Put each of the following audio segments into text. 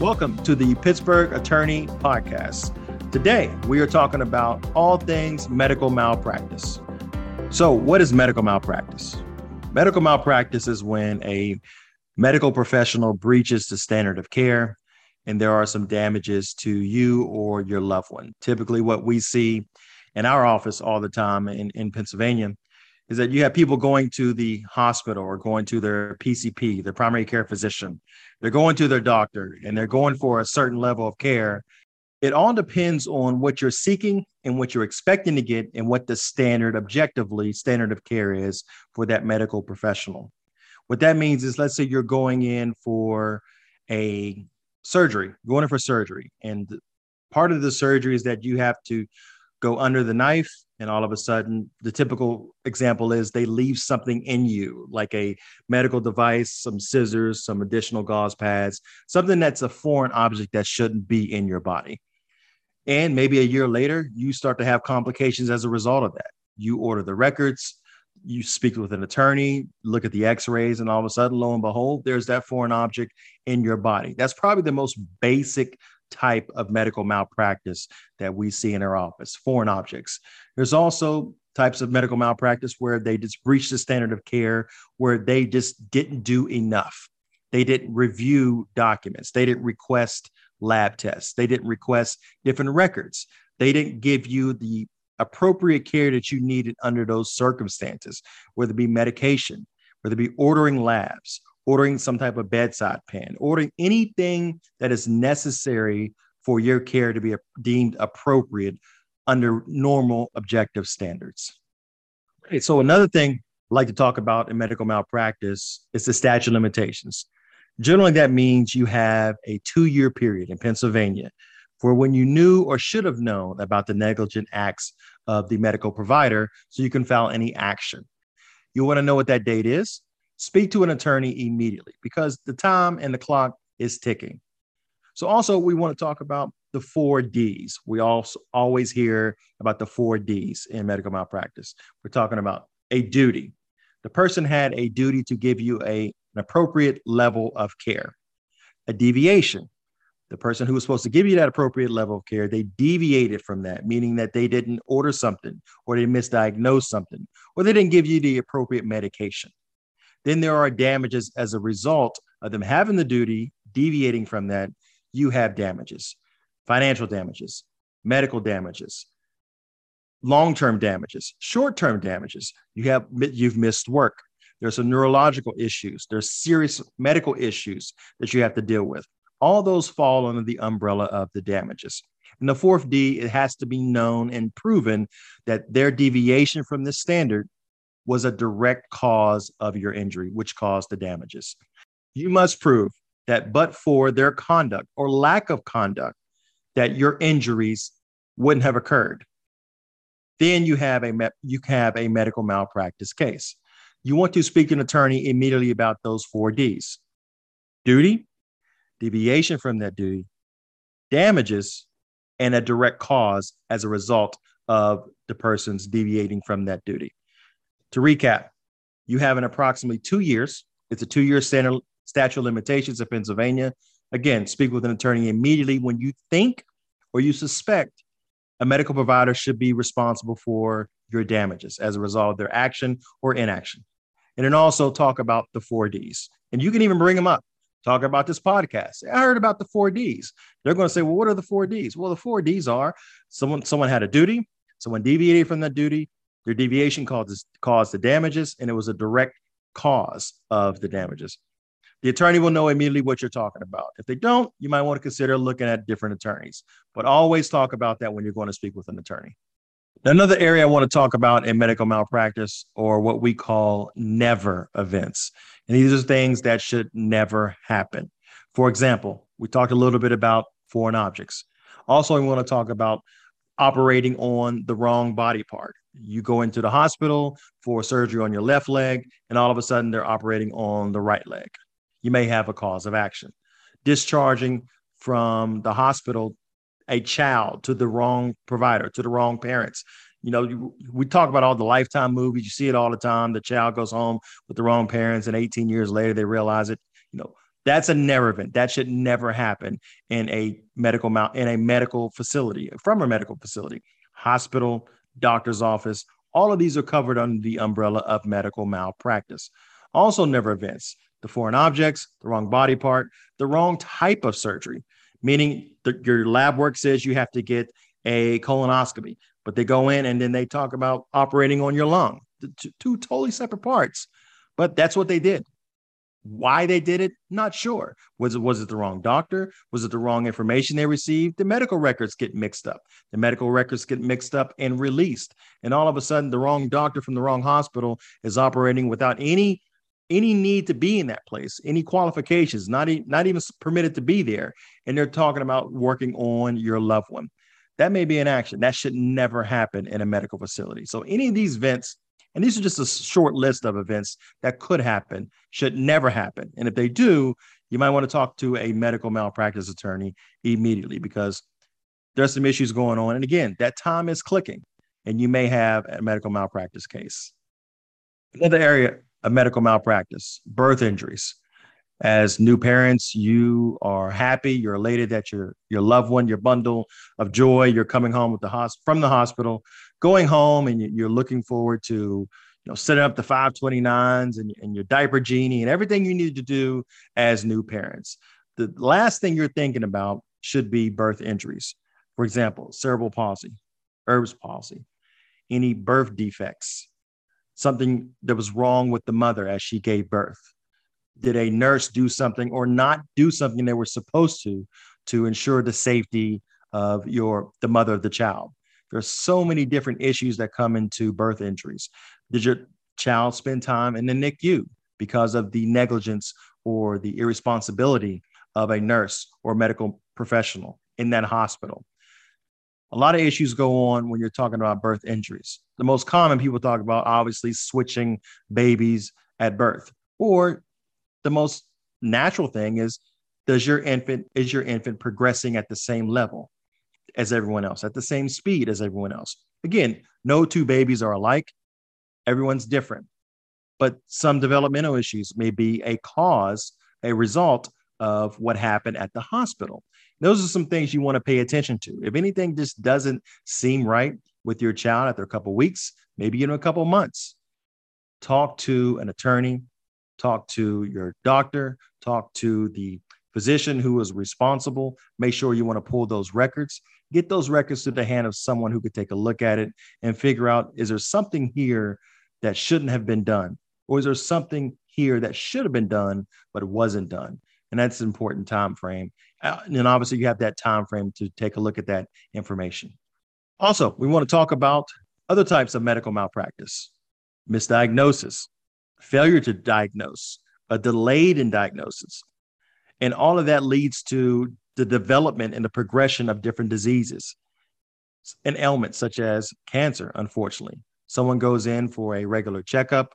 Welcome to the Pittsburgh Attorney Podcast. Today, we are talking about all things medical malpractice. So, what is medical malpractice? Medical malpractice is when a medical professional breaches the standard of care and there are some damages to you or your loved one. Typically, what we see in our office all the time in, in Pennsylvania is that you have people going to the hospital or going to their PCP, their primary care physician. They're going to their doctor and they're going for a certain level of care. It all depends on what you're seeking and what you're expecting to get and what the standard, objectively, standard of care is for that medical professional. What that means is, let's say you're going in for a surgery, going in for surgery, and part of the surgery is that you have to go under the knife and all of a sudden the typical example is they leave something in you like a medical device some scissors some additional gauze pads something that's a foreign object that shouldn't be in your body. And maybe a year later you start to have complications as a result of that. You order the records you speak with an attorney look at the x-rays and all of a sudden lo and behold there's that foreign object in your body. That's probably the most basic type of medical malpractice that we see in our office, foreign objects. There's also types of medical malpractice where they just breach the standard of care, where they just didn't do enough. They didn't review documents, they didn't request lab tests, they didn't request different records, they didn't give you the appropriate care that you needed under those circumstances, whether it be medication, whether it be ordering labs, ordering some type of bedside pen, ordering anything that is necessary for your care to be deemed appropriate under normal objective standards. Okay, so another thing I'd like to talk about in medical malpractice is the statute of limitations. Generally, that means you have a two year period in Pennsylvania for when you knew or should have known about the negligent acts of the medical provider so you can file any action. You want to know what that date is? Speak to an attorney immediately because the time and the clock is ticking. So, also, we want to talk about the four D's. We also always hear about the four D's in medical malpractice. We're talking about a duty. The person had a duty to give you a, an appropriate level of care. A deviation. The person who was supposed to give you that appropriate level of care, they deviated from that, meaning that they didn't order something or they misdiagnosed something or they didn't give you the appropriate medication. Then there are damages as a result of them having the duty, deviating from that. You have damages, financial damages, medical damages, long-term damages, short-term damages. You have you've missed work. There's some neurological issues. There's serious medical issues that you have to deal with. All those fall under the umbrella of the damages. And the fourth D, it has to be known and proven that their deviation from this standard was a direct cause of your injury, which caused the damages. You must prove that, but for their conduct or lack of conduct, that your injuries wouldn't have occurred. Then you have a me- you have a medical malpractice case. You want to speak to an attorney immediately about those four D's: duty, deviation from that duty, damages, and a direct cause as a result of the person's deviating from that duty. To recap, you have an approximately two years. It's a two year statute of limitations in Pennsylvania. Again, speak with an attorney immediately when you think or you suspect a medical provider should be responsible for your damages as a result of their action or inaction. And then also talk about the four Ds. And you can even bring them up. Talk about this podcast. I heard about the four Ds. They're going to say, well, what are the four Ds? Well, the four Ds are someone, someone had a duty, someone deviated from that duty, their deviation caused, caused the damages, and it was a direct cause of the damages. The attorney will know immediately what you're talking about. If they don't, you might want to consider looking at different attorneys, but always talk about that when you're going to speak with an attorney. Another area I want to talk about in medical malpractice or what we call never events. And these are things that should never happen. For example, we talked a little bit about foreign objects. Also, we want to talk about operating on the wrong body part. You go into the hospital for surgery on your left leg, and all of a sudden they're operating on the right leg. You may have a cause of action. Discharging from the hospital a child to the wrong provider, to the wrong parents. You know, we talk about all the lifetime movies. You see it all the time. The child goes home with the wrong parents, and 18 years later, they realize it. You know, That's a never event. That should never happen in a medical mal- in a medical facility from a medical facility, hospital, doctor's office. All of these are covered under the umbrella of medical malpractice. Also, never events the foreign objects, the wrong body part, the wrong type of surgery, meaning the, your lab work says you have to get a colonoscopy, but they go in and then they talk about operating on your lung, two, two totally separate parts. But that's what they did. Why they did it, not sure. Was it was it the wrong doctor? Was it the wrong information they received? The medical records get mixed up. The medical records get mixed up and released, and all of a sudden, the wrong doctor from the wrong hospital is operating without any any need to be in that place, any qualifications, not, e- not even permitted to be there. And they're talking about working on your loved one. That may be an action. That should never happen in a medical facility. So, any of these events, and these are just a short list of events that could happen, should never happen. And if they do, you might want to talk to a medical malpractice attorney immediately because there's some issues going on. And again, that time is clicking, and you may have a medical malpractice case. Another area of medical malpractice, birth injuries. As new parents, you are happy, you're elated that your your loved one, your bundle of joy, you're coming home with the hosp- from the hospital, going home, and you're looking forward to you know setting up the 529s and, and your diaper genie and everything you need to do as new parents. The last thing you're thinking about should be birth injuries. For example, cerebral palsy, Erb's palsy, any birth defects, something that was wrong with the mother as she gave birth? Did a nurse do something or not do something they were supposed to to ensure the safety of your the mother of the child? There's so many different issues that come into birth injuries. Did your child spend time in the NICU because of the negligence or the irresponsibility of a nurse or medical professional in that hospital? a lot of issues go on when you're talking about birth injuries. The most common people talk about, obviously, switching babies at birth, or the most natural thing is, does your infant is your infant progressing at the same level as everyone else, at the same speed as everyone else? Again, no two babies are alike. Everyone's different, but some developmental issues may be a cause, a result of what happened at the hospital. Those are some things you want to pay attention to. If anything just doesn't seem right with your child after a couple weeks, maybe in a couple months, talk to an attorney, talk to your doctor, talk to the physician who is responsible. Make sure you want to pull those records. Get those records to the hand of someone who could take a look at it and figure out is there something here that shouldn't have been done? Or is there something here that should have been done but wasn't done? and that's an important time frame. Uh, and obviously, you have that time frame to take a look at that information. Also, we want to talk about other types of medical malpractice, misdiagnosis, failure to diagnose, a delayed in diagnosis, and all of that leads to the development and the progression of different diseases and ailments such as cancer. Unfortunately, someone goes in for a regular checkup,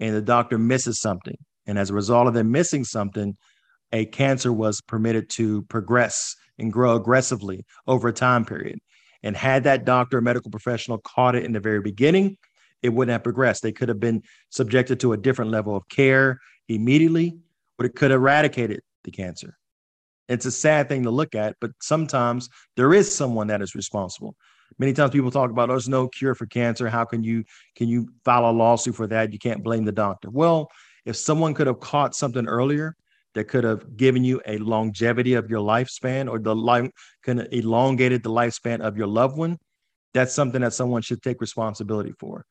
and the doctor misses something, and as a result of them missing something, a cancer was permitted to progress and grow aggressively over a time period. And had that doctor or medical professional caught it in the very beginning, it wouldn't have progressed. They could have been subjected to a different level of care immediately, but it could have eradicated the cancer. It's a sad thing to look at, but sometimes there is someone that is responsible. Many times people talk about oh, there's no cure for cancer. How can you can you file a lawsuit for that? You can't blame the doctor. Well, if someone could have caught something earlier, that could have given you a longevity of your lifespan or the life of elongated the lifespan of your loved one, that's something that someone should take responsibility for.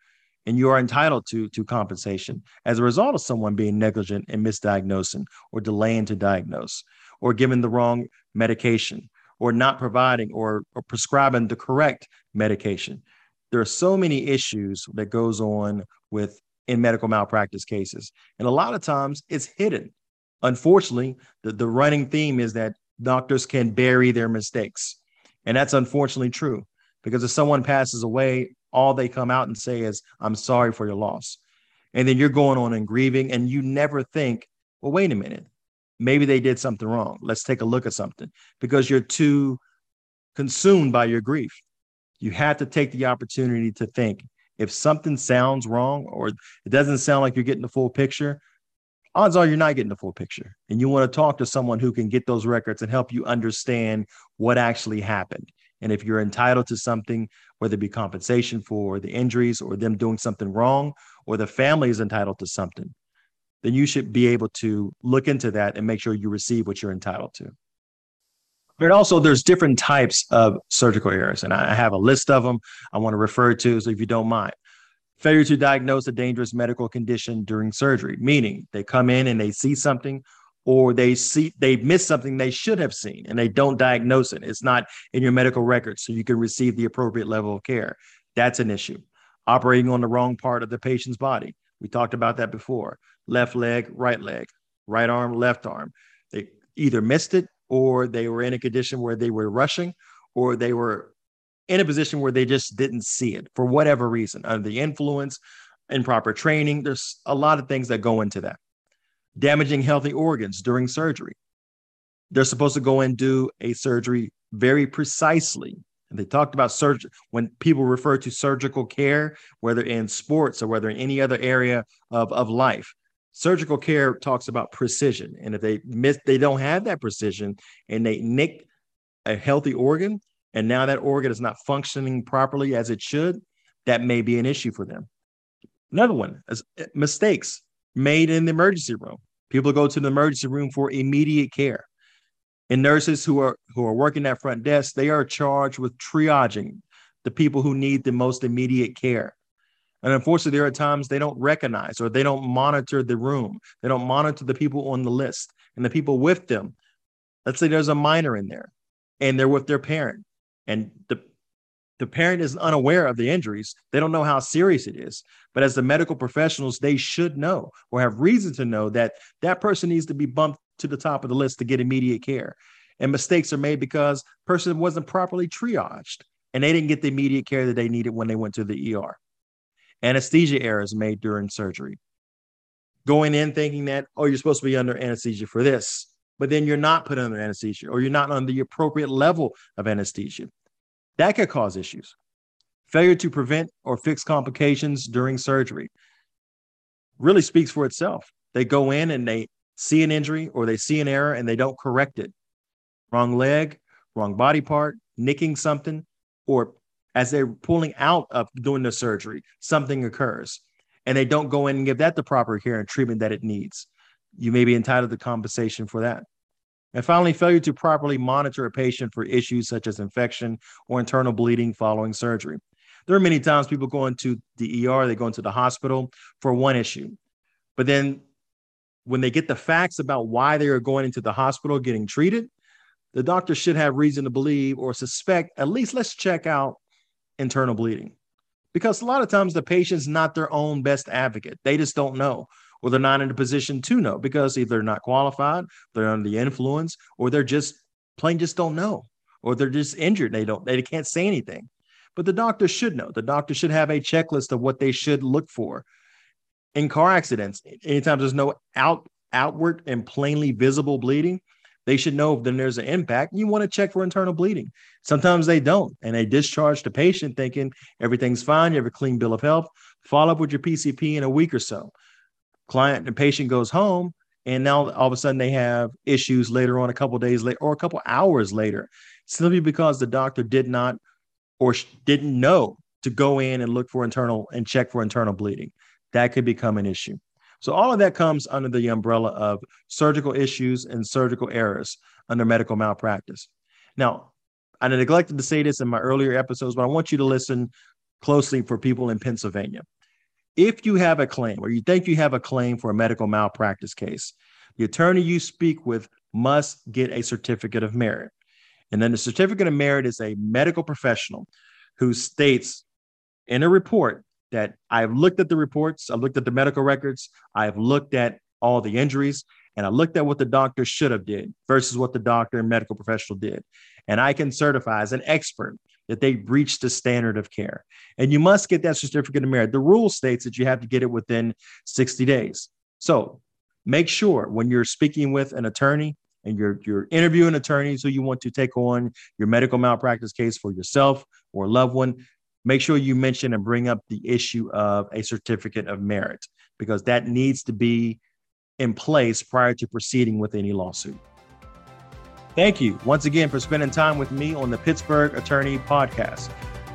And you are entitled to, to compensation as a result of someone being negligent and misdiagnosing or delaying to diagnose or giving the wrong medication or not providing or, or prescribing the correct medication. There are so many issues that goes on with in medical malpractice cases. And a lot of times it's hidden unfortunately, the, the running theme is that doctors can bury their mistakes. And that's unfortunately true because if someone passes away, all they come out and say is, I'm sorry for your loss. And then you're going on and grieving, and you never think, well, wait a minute, maybe they did something wrong. Let's take a look at something because you're too consumed by your grief. You have to take the opportunity to think if something sounds wrong or it doesn't sound like you're getting the full picture, odds are you're not getting the full picture. And you want to talk to someone who can get those records and help you understand what actually happened. And if you're entitled to something, whether it be compensation for the injuries or them doing something wrong, or the family is entitled to something, then you should be able to look into that and make sure you receive what you're entitled to. But also, there's different types of surgical errors, and I have a list of them I want to refer to. So, if you don't mind, failure to diagnose a dangerous medical condition during surgery, meaning they come in and they see something or they see they miss something they should have seen and they don't diagnose it. It's not in your medical record, so you can receive the appropriate level of care. That's an issue. Operating on the wrong part of the patient's body. We talked about that before. Left leg, right leg, right arm, left arm. They either missed it or they were in a condition where they were rushing or they were in a position where they just didn't see it for whatever reason, under the influence, improper training. There's a lot of things that go into that. Damaging healthy organs during surgery. They're supposed to go and do a surgery very precisely. And they talked about surgery when people refer to surgical care, whether in sports or whether in any other area of, of life. Surgical care talks about precision. And if they miss, they don't have that precision and they nick a healthy organ, and now that organ is not functioning properly as it should, that may be an issue for them. Another one is eh, mistakes made in the emergency room. People go to the emergency room for immediate care. And nurses who are who are working that front desk, they are charged with triaging the people who need the most immediate care. And unfortunately, there are times they don't recognize or they don't monitor the room. They don't monitor the people on the list and the people with them. Let's say there's a minor in there and they're with their parent and the the parent is unaware of the injuries. They don't know how serious it is. But as the medical professionals, they should know or have reason to know that that person needs to be bumped to the top of the list to get immediate care. And mistakes are made because person wasn't properly triaged and they didn't get the immediate care that they needed when they went to the ER. Anesthesia errors made during surgery. Going in thinking that, oh, you're supposed to be under anesthesia for this, but then you're not put under anesthesia or you're not on the appropriate level of anesthesia. That could cause issues. Failure to prevent or fix complications during surgery really speaks for itself. They go in and they see an injury or they see an error and they don't correct it. Wrong leg, wrong body part, nicking something, or as they're pulling out of doing the surgery, something occurs and they don't go in and give that the proper care and treatment that it needs. You may be entitled to compensation for that. And finally, failure to properly monitor a patient for issues such as infection or internal bleeding following surgery. There are many times people go into the ER, they go into the hospital for one issue. But then when they get the facts about why they are going into the hospital getting treated, the doctor should have reason to believe or suspect at least let's check out internal bleeding. Because a lot of times the patient's not their own best advocate. They just don't know or they're not in a position to know because either they're not qualified, they're under the influence, or they're just plain just don't know, or they're just injured. They don't, they can't say anything. But the doctor should know. The doctor should have a checklist of what they should look for. In car accidents, anytime there's no out outward and plainly visible bleeding, they should know if then there's an impact. You want to check for internal bleeding. Sometimes they don't, and they discharge the patient thinking everything's fine. You have a clean bill of health. Follow up with your PCP in a week or so client and patient goes home and now all of a sudden they have issues later on a couple days later or a couple hours later simply because the doctor did not or didn't know to go in and look for internal and check for internal bleeding. That could become an issue. So all of that comes under the umbrella of surgical issues and surgical errors under medical malpractice. Now i neglected to say this in my earlier episodes but i want you to listen closely for people in pennsylvania if you have a claim or you think you have a claim for a medical malpractice case, the attorney you speak with must get a certificate of merit. And then the certificate of merit is a medical professional who states in a report that I've looked at the reports, I've looked at the medical records, I've looked at all the injuries, and I looked at what the doctor should have did versus what the doctor and medical professional did. And I can certify as an expert that they reached the standard of care. And you must get that certificate of merit. The rule states that you have to get it within 60 days. So make sure when you're speaking with an attorney and you're, you're interviewing attorneys who you want to take on your medical malpractice case for yourself or loved one, make sure you mention and bring up the issue of a certificate of merit because that needs to be in place prior to proceeding with any lawsuit. Thank you once again for spending time with me on the Pittsburgh Attorney Podcast.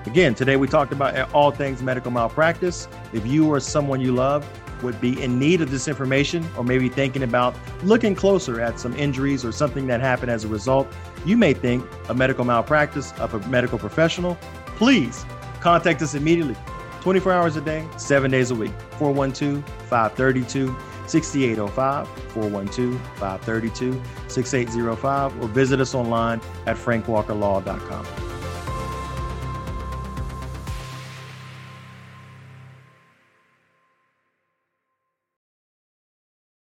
Again, today we talked about all things medical malpractice. If you or someone you love would be in need of this information, or maybe thinking about looking closer at some injuries or something that happened as a result, you may think a medical malpractice of a medical professional, please contact us immediately. 24 hours a day, seven days a week. 412 532 6805, 412 532 6805, or visit us online at frankwalkerlaw.com.